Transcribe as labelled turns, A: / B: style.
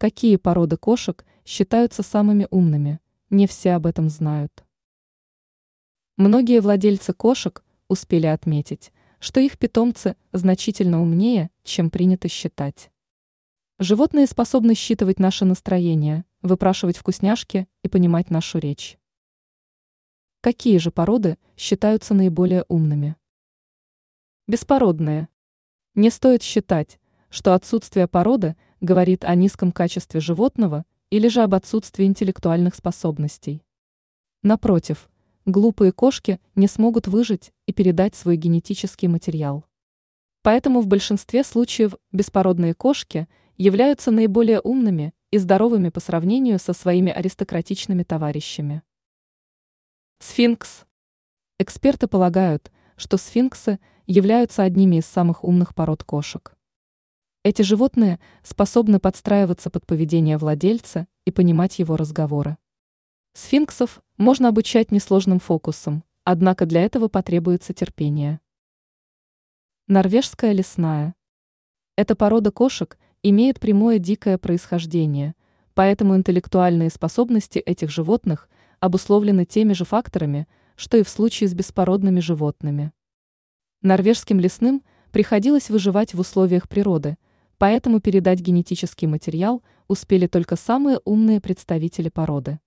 A: Какие породы кошек считаются самыми умными? Не все об этом знают. Многие владельцы кошек успели отметить, что их питомцы значительно умнее, чем принято считать. Животные способны считывать наше настроение, выпрашивать вкусняшки и понимать нашу речь. Какие же породы считаются наиболее умными? Беспородные. Не стоит считать, что отсутствие породы говорит о низком качестве животного или же об отсутствии интеллектуальных способностей. Напротив, глупые кошки не смогут выжить и передать свой генетический материал. Поэтому в большинстве случаев беспородные кошки являются наиболее умными и здоровыми по сравнению со своими аристократичными товарищами. Сфинкс. Эксперты полагают, что сфинксы являются одними из самых умных пород кошек. Эти животные способны подстраиваться под поведение владельца и понимать его разговоры. Сфинксов можно обучать несложным фокусам, однако для этого потребуется терпение. Норвежская лесная. Эта порода кошек имеет прямое дикое происхождение, поэтому интеллектуальные способности этих животных обусловлены теми же факторами, что и в случае с беспородными животными. Норвежским лесным приходилось выживать в условиях природы – поэтому передать генетический материал успели только самые умные представители породы.